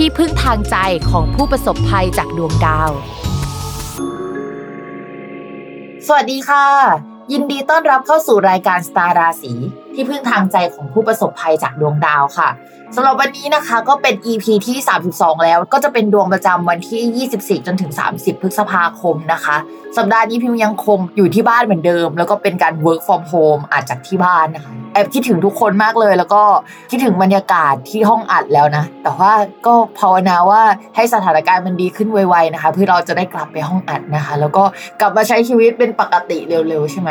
ที่พึ่งทางใจของผู้ประสบภัยจากดวงดาว สวัสดีค่ะ ยินดีต้อนรับเข้าสู่รายการสตาร์ราศีที่พึ่งทางใจของผู้ประสบภัยจากดวงดาวค่ะสำหรับวันนี้นะคะก็เป็น EP ที่ 32 แล้วก็จะเป็นดวงประจำวันที่ 24 จนถึง 30 พฤษภาคมนะคะ สัปดาห์นี้พิมยังคงอยู่ที่บ้านเหมือนเดิม แล้วก็เป็นการ work from home อาจจากที่บ้านนะคะ แอบคิดถึงทุกคนมากเลย แล้วก็คิดถึงบรรยากาศที่ห้องอัดแล้วนะ แต่ว่าก็ภาวนาว่าให้สถานการณ์มันดีขึ้นไวๆนะคะ เพื่อเราจะได้กลับไปห้องอัดนะคะ แล้วก็กลับมาใช้ชีวิตเป็นปกติเร็วๆใช่ไหม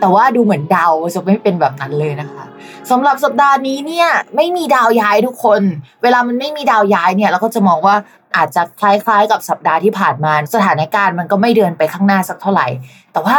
แต่ว่าดูเหมือนดาวจะไม่เป็นแบบนั้นเลยนะคะสำหรับสัปดาห์นี้เนี่ยไม่มีดาวย้ายทุกคน เวลามันไม่มีดาวย้ายเนี่ยเราก็จะมองว่าอาจจะคล้ายๆกับสัปดาห์ที่ผ่านมา สถานการณ์มันก็ไม่เดินไปข้างหน้าสักเท่าไหร่ แต่ว่า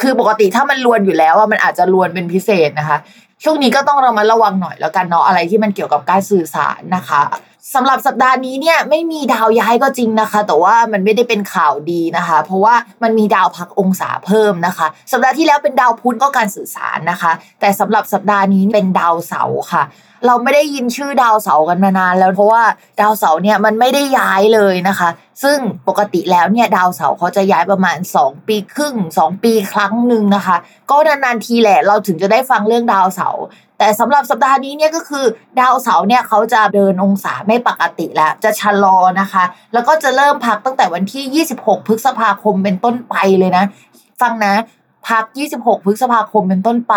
คือปกติถ้ามันลวนอยู่แล้วว่ามันอาจจะลวนเป็นพิเศษนะคะ ช่วงนี้ก็ต้องเรามาระวังหน่อยแล้วกันเนาะอะไรที่มันเกี่ยวกับการสื่อสารนะคะ สำหรับสัปดาห์นี้เนี่ยไม่มีดาวย้ายก็จริงนะคะ แต่ว่ามันไม่ได้เป็นข่าวดีนะคะ เพราะว่ามันมีดาวพักองศาเพิ่มนะคะ สัปดาห์ที่แล้วเป็นดาวพุธก็การสื่อสารนะคะ แต่สำหรับสัปดาห์นี้เป็นดาวเสาร์ค่ะ เราไม่ได้ยินชื่อดาวเสาร์กันมานานแล้วเพราะว่าดาวเสาร์เนี่ยมันไม่ได้ย้ายเลยนะคะ ซึ่งปกติแล้วเนี่ยดาวเสาร์เขาจะย้ายประมาณ 2 ปีครึ่ง 2 ปีครั้งหนึ่งนะคะ ก็นานๆทีแหละเราถึงจะได้ฟังเรื่องดาวเสาร์ แต่สำหรับสัปดาห์นี้เนี่ยก็คือดาวเสาร์เนี่ยเขาจะเดินองศาไม่ปกติแล้ว จะชะลอนะคะ แล้วก็จะเริ่มพักตั้งแต่วันที่ 26 พฤษภาคมเป็นต้นไปเลยนะ ฟังนะพัก 26 พฤษภาคมเป็นต้นไป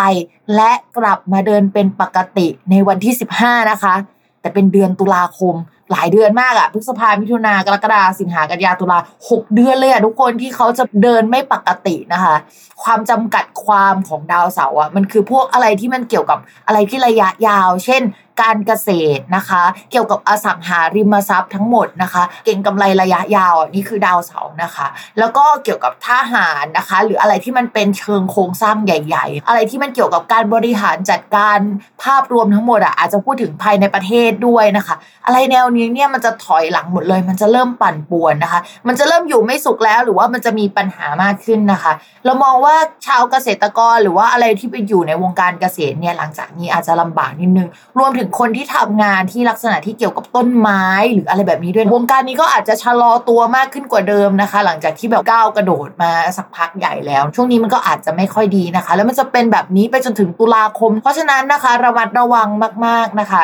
และกลับมาเดินเป็นปกติในวันที่ 15 นะคะ แต่เป็นเดือนตุลาคม หลายเดือนมากอะพฤษภามิถุนากรกฎาสิงหากันยาตุลาหกเดือนเลยอะทุกคนที่เขาจะเดินไม่ปกตินะคะ ความจำกัดความของดาวเสาร์อะมันคือพวกอะไรที่มันเกี่ยวกับอะไรที่ระยะยาว เช่น การเกษตรนะคะ เกี่ยวกับอสังหาริมทรัพย์ทั้งหมดนะคะ เก่งกำไรระยะยาวนี่คือดาวเสาร์นะคะ แล้วก็เกี่ยวกับทหารนะคะ หรืออะไรที่มันเป็นเชิงโครงสร้างใหญ่ ๆ อะไรที่มันเกี่ยวกับการบริหารจัดการภาพรวมทั้งหมดอะอาจจะพูดถึงภายในประเทศด้วยนะคะ อะไรแนวนี้เนี่ยมันจะถอยหลังหมดเลย มันจะเริ่มปั่นป่วนนะคะ มันจะเริ่มอยู่ไม่สุขแล้วหรือว่ามันจะมีปัญหามากขึ้นนะคะ เรามองว่าชาวเกษตรกรหรือว่าอะไรที่ไปอยู่ในวงการเกษตรเนี่ยหลังจากนี้อาจจะลำบากนิดนึงรวมถึงคนที่ทำงานที่ลักษณะที่เกี่ยวกับต้นไม้หรืออะไรแบบนี้ด้วยวงการนี้ก็อาจจะชะลอตัวมากขึ้นกว่าเดิมนะคะ หลังจากที่แบบก้าวกระโดดมาสักพักใหญ่แล้ว ช่วงนี้มันก็อาจจะไม่ค่อยดีนะคะ แล้วมันจะเป็นแบบนี้ไปจนถึงตุลาคม เพราะฉะนั้นนะคะระมัดระวังมาก ๆนะคะ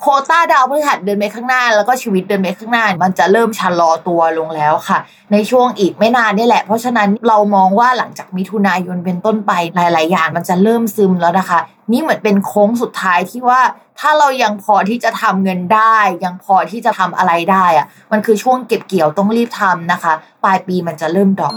โคต้าดาวพฤหัสเดินไปข้างหน้า แล้วก็ชีวิตเดินไปข้างหน้า มันจะเริ่มชะลอตัวลงแล้วค่ะ ในช่วงอีกไม่นานนี่แหละ เพราะฉะนั้นเรามองว่าหลังจากมิถุนายนเป็นต้นไปหลาย ๆ อย่างมันจะเริ่มซึมแล้วนะคะ นี่เหมือนเป็นโค้งสุดท้ายที่ว่าถ้าเรายังพอที่จะทำเงินได้ ยังพอที่จะทำอะไรได้อะมันคือช่วงเก็บเกี่ยวต้องรีบทำนะคะ ปลายปีมันจะเริ่มดอก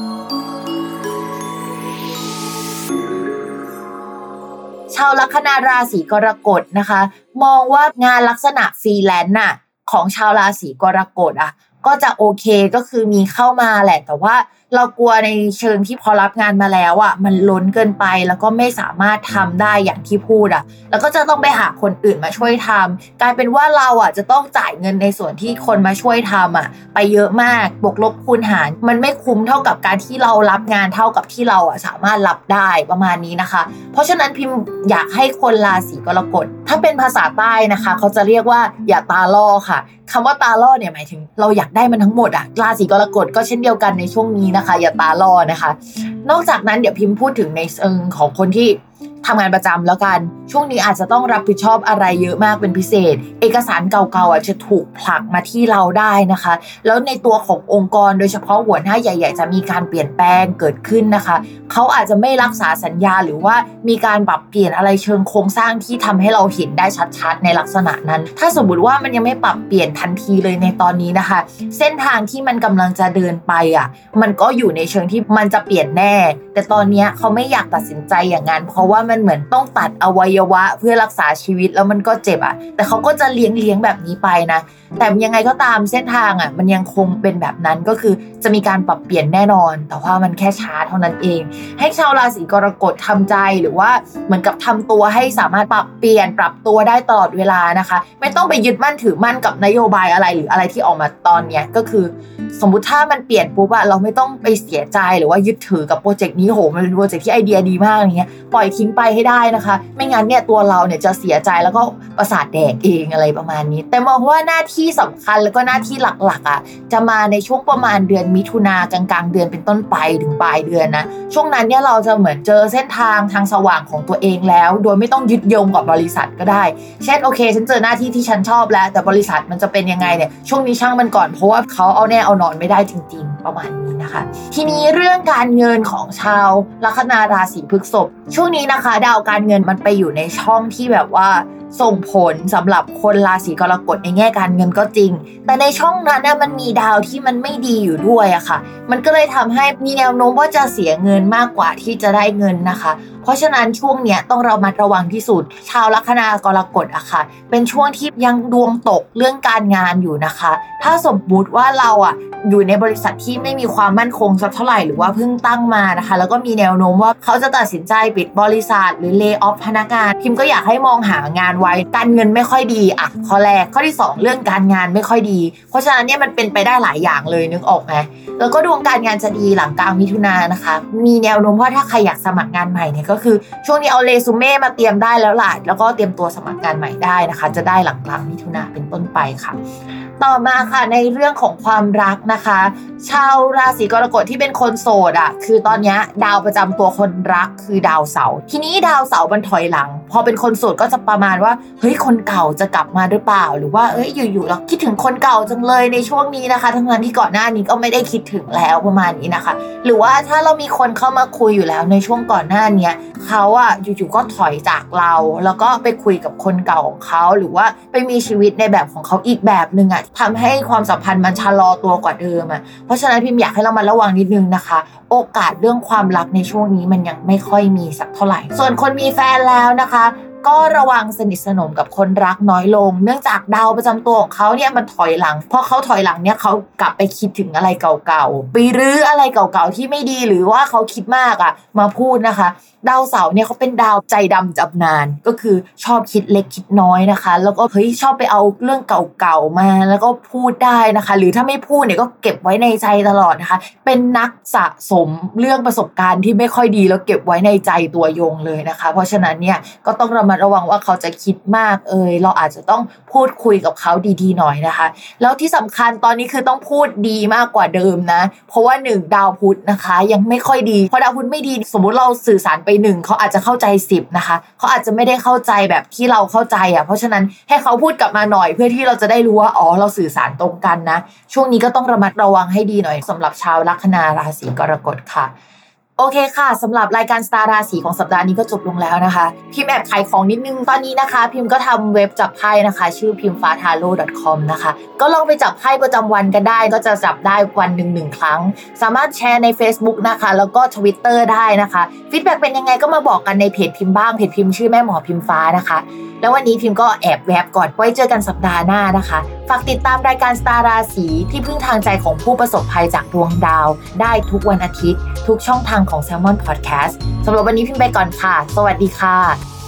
ชาวลัคนาราศีกรกฎนะคะ มองว่างานลักษณะฟรีแลนซ์น่ะของชาวราศีกรกฎอะก็จะโอเคก็คือมีเข้ามาแหละแต่ว่า เรากลัวในเชิงที่พอรับงานมาแล้วอะมันล้นเกินไปแล้วก็ไม่สามารถทำได้อย่างที่พูดอะ แล้วก็จะต้องไปหาคนอื่นมาช่วยทำกลายเป็นว่าเราอะจะต้องจ่ายเงินในส่วนที่คนมาช่วยทำอะ ไปเยอะมากบวกลบคูณหาร มันไม่คุ้มเท่ากับการที่เรารับงานเท่ากับที่เราอะสามารถรับได้ประมาณนี้นะคะ เพราะฉะนั้นพิมพ์อยากให้คนราศีกรกฎถ้าเป็นภาษาใต้นะคะ เขาจะเรียกว่าอย่าตาล่อค่ะคำว่าตาล่อเนี่ยหมายถึง เราอยากได้มันทั้งหมดอะราศีกรกฎก็เช่นเดียวกันในช่วงนี้นะนะคะ อย่าตาล่อนะคะ นอกจากนั้นเดี๋ยวพิมพ์พูดถึงในเชิงของคนที่ ทำงานประจำแล้วกัน ช่วงนี้อาจจะต้องรับผิดชอบอะไรเยอะมากเป็นพิเศษ เอกสารเก่าๆอะจะถูกผลักมาที่เราได้นะคะ แล้วในตัวขององค์กรโดยเฉพาะหัวหน้าใหญ่ ๆ จะมีการเปลี่ยนแปลงเกิดขึ้นนะคะเขาอาจจะไม่รักษาสัญญาหรือว่ามีการปรับเปลี่ยนอะไรเชิงโครงสร้างที่ทำให้เราเห็นได้ชัดๆ ในลักษณะนั้น ถ้าสมมติว่ามันยังไม่ปรับเปลี่ยนทันทีเลยในตอนนี้นะคะ เส้นทางที่มันกำลังจะเดินไปอะมันก็อยู่ในเชิงที่มันจะเปลี่ยนแน่ แต่ตอนนี้เขาไม่อยากตัดสินใจอย่างนั้นเพราะว่ามันเหมือนต้องตัดอวัยวะเพื่อรักษาชีวิตแล้วมันก็เจ็บอะ แต่เขาก็จะเลี้ยงเลี้ยงแบบนี้ไปนะ แต่ยังไงก็ตามเส้นทางอะมันยังคงเป็นแบบนั้นก็คือจะมีการปรับเปลี่ยนแน่นอน แต่ว่ามันแค่ช้าเท่านั้นเอง ให้ชาวราศีกรกฎทำใจหรือว่าเหมือนกับทำตัวให้สามารถปรับเปลี่ยนปรับตัวได้ตลอดเวลานะคะ ไม่ต้องไปยึดมั่นถือมั่นกับนโยบายอะไรหรืออะไรที่ออกมาตอนเนี้ยก็คือ สมมุติถ้ามันเปลี่ยนปุ๊บอะเราไม่ต้องไปเสียใจหรือว่ายึดถือกับโปรเจกต์นี้โหมันเป็นโปรเจกต์ที่ไอเดียดีมากอย่างเงี้ยปล่อยทิ้งไปให้ได้นะคะ ไม่งั้นเนี่ยตัวเราเนี่ยจะเสียใจแล้วก็ประสาทแดกเองอะไรประมาณนี้ แต่มองว่าหน้าที่ที่สำคัญแล้วก็หน้าที่หลักๆอะจะมาในช่วงประมาณเดือนมิถุนากลางๆ เดือนเป็นต้นไปถึงปลายเดือนนะช่วงนั้นเนี่ยเราจะเหมือนเจอเส้นทางทางสว่างของตัวเองแล้ว โดยไม่ต้องยึดโยงกับบริษัทก็ได้ เช่นโอเค ฉันเจอหน้าที่ที่ฉันชอบแล้ว แต่บริษัทมันจะเป็นยังไงเนี่ยช่วงนี้ช่างมันก่อนเพราะว่าเขาเอาแน่เอานอนไม่ได้จริง ๆ ประมาณนี้นะคะ ทีนี้เรื่องการเงินของชาวลัคนาราศีพฤษภช่วงนี้นะคะ ดาวการเงินมันไปอยู่ในช่องที่แบบว่า ส่งผลสำหรับคนราศีกรกฎในแง่การเงินก็จริง แต่ในช่องนั้นน่ยมันมีดาวที่มันไม่ดีอยู่ด้วยอะค่ะ มันก็เลยทำให้มีแนวโน้มว่าจะเสียเงินมากกว่าที่จะได้เงินนะคะ เพราะฉะนั้นช่วงเนี้ยต้องเรามาระวังที่สุด ชาวลัคนากรกฎอะค่ะ เป็นช่วงที่ยังดวงตกเรื่องการงานอยู่นะคะ ถ้าสมมุติว่าเราอะอยู่ในบริษัทที่ไม่มีความมั่นคงสักเท่าไหร่หรือว่าเพิ่งตั้งมานะคะ แล้วก็มีแนวโน้มว่าเขาจะตัดสินใจปิดบริษัท หรือเลิกออฟพนักงานพิมก็อยากให้มองหางานไว้ การเงินไม่ค่อยดีอะข้อแรกข้อที่ 2 เรื่องการงานไม่ค่อยดี เพราะฉะนั้นเนี่ยมันเป็นไปได้หลายอย่างเลยนึกออกไหมแล้วก็ดวงการงานจะดีหลังกลางมิถุนายนนะคะ มีแนวโน้มว่าถ้าใครอยากสมัครงานใหม่เนี่ยก็คือช่วงนี้เอาเรซูเม่มาเตรียมได้แล้วล่ะแล้วก็เตรียมตัวสมัครงานใหม่ได้นะคะ จะได้หลังกลางมิถุนาเป็นต้นไปค่ะต่อมาค่ะในเรื่องของความรักนะคะ ชาวราศีกรกฎที่เป็นคนโสดอะคือตอนนี้ดาวประจำตัวคนรักคือดาวเสาร์ทีนี้ดาวเสาร์มันถอยหลัง พอเป็นคนโสดก็จะประมาณว่าเฮ้ยคนเก่าจะกลับมาหรือเปล่า หรือว่าเอ้ยอยู่ๆเราคิดถึงคนเก่าจังเลยในช่วงนี้นะคะ ทั้งนั้นที่ก่อนหน้านี้ก็ไม่ได้คิดถึงแล้วประมาณนี้นะคะ หรือว่าถ้าเรามีคนเข้ามาคุยอยู่แล้วในช่วงก่อนหน้านี้เขาอะอยู่ๆก็ถอยจากเรา แล้วก็ไปคุยกับคนเก่าของเขาหรือว่าไปมีชีวิตในแบบของเขาอีกแบบหนึ่งอะทำให้ความสัมพันธ์มันชะลอตัวกว่าเดิมอะเพราะฉะนั้นพิมอยากให้เรามาระวังนิดนึงนะคะ โอกาสเรื่องความรักในช่วงนี้มันยังไม่ค่อยมีสักเท่าไหร่ ส่วนคนมีแฟนแล้วนะคะ ก็ระวังสนิทสนมกับคนรักน้อยลง เนื่องจากดาวประจำตัวของเขาเนี่ยมันถอยหลังพอเขาถอยหลังเนี่ยเขากลับไปคิดถึงอะไรเก่าๆไปรื้ออะไรเก่าๆที่ไม่ดีหรือว่าเขาคิดมากอะ่ะ มาพูดนะคะ ดาวเสาร์เนี่ยเขาเป็นดาวใจดำจำนาน ก็คือชอบคิดเล็กคิดน้อยนะคะ แล้วก็เฮ้ยชอบไปเอาเรื่องเก่าๆมา แล้วก็พูดได้นะคะ หรือถ้าไม่พูดเนี่ยก็เก็บไว้ในใจตลอดนะคะ เป็นนักสะสมเรื่องประสบการณ์ที่ไม่ค่อยดีแล้วเก็บไว้ในใจตัวยงเลยนะคะ เพราะฉะนั้นเนี่ยก็ต้องระมัดระวังว่าเขาจะคิดมากเอยเราอาจจะต้องพูดคุยกับเขาดีๆหน่อยนะคะ แล้วที่สำคัญตอนนี้คือต้องพูดดีมากกว่าเดิมนะ เพราะว่าหนึ่งดาวพุธนะคะ ยังไม่ค่อยดีเพอดาวพุธไม่ดีสมมุติเราสื่อสารไปหนึ่งเขาอาจจะเข้าใจสิบนะคะเขาอาจจะไม่ได้เข้าใจแบบที่เราเข้าใจอะเพราะฉะนั้นให้เขาพูดกลับมาหน่อย เพื่อที่เราจะได้รู้ว่าอ๋อเราสื่อสารตรงกันนะ ช่วงนี้ก็ต้องระมัดระวังให้ดีหน่อยสำหรับชาวลัคนาราศีกรกฎค่ะ โอเคค่ะสำหรับรายการสตาร์ราศีของสัปดาห์นี้ก็จบลงแล้วนะคะ พิมพ์แอบขายของนิดนึงตอนนี้นะคะ พิมพ์ก็ทำเว็บจับไพ่นะคะ ชื่อพิมฟ้าทาโร่ .com นะคะ ก็ลองไปจับไพ่ประจำวันกันได้ ก็จะจับได้วันหนึ่งหนึ่งครั้ง สามารถแชร์ใน Facebook นะคะ แล้วก็ Twitter ได้นะคะ feedback เป็นยังไงก็มาบอกกันในเพจพิมพ์บ้างเพจพิมพ์ชื่อแม่หมอพิมฟ้านะคะ แล้ววันนี้พิมพ์ก็แอบแวบก่อนไว้เจอกันสัปดาห์หน้านะคะ ฝากติดตามรายการสตาร์ราศีที่พึ่งทางใจของผู้ประสบภัยจากดวงดาว ได้ทุกวันอาทิตย์ ทุกช่องทางของ Salmon Podcast สำหรับวันนี้พิมพ์ไปก่อนค่ะ สวัสดีค่ะ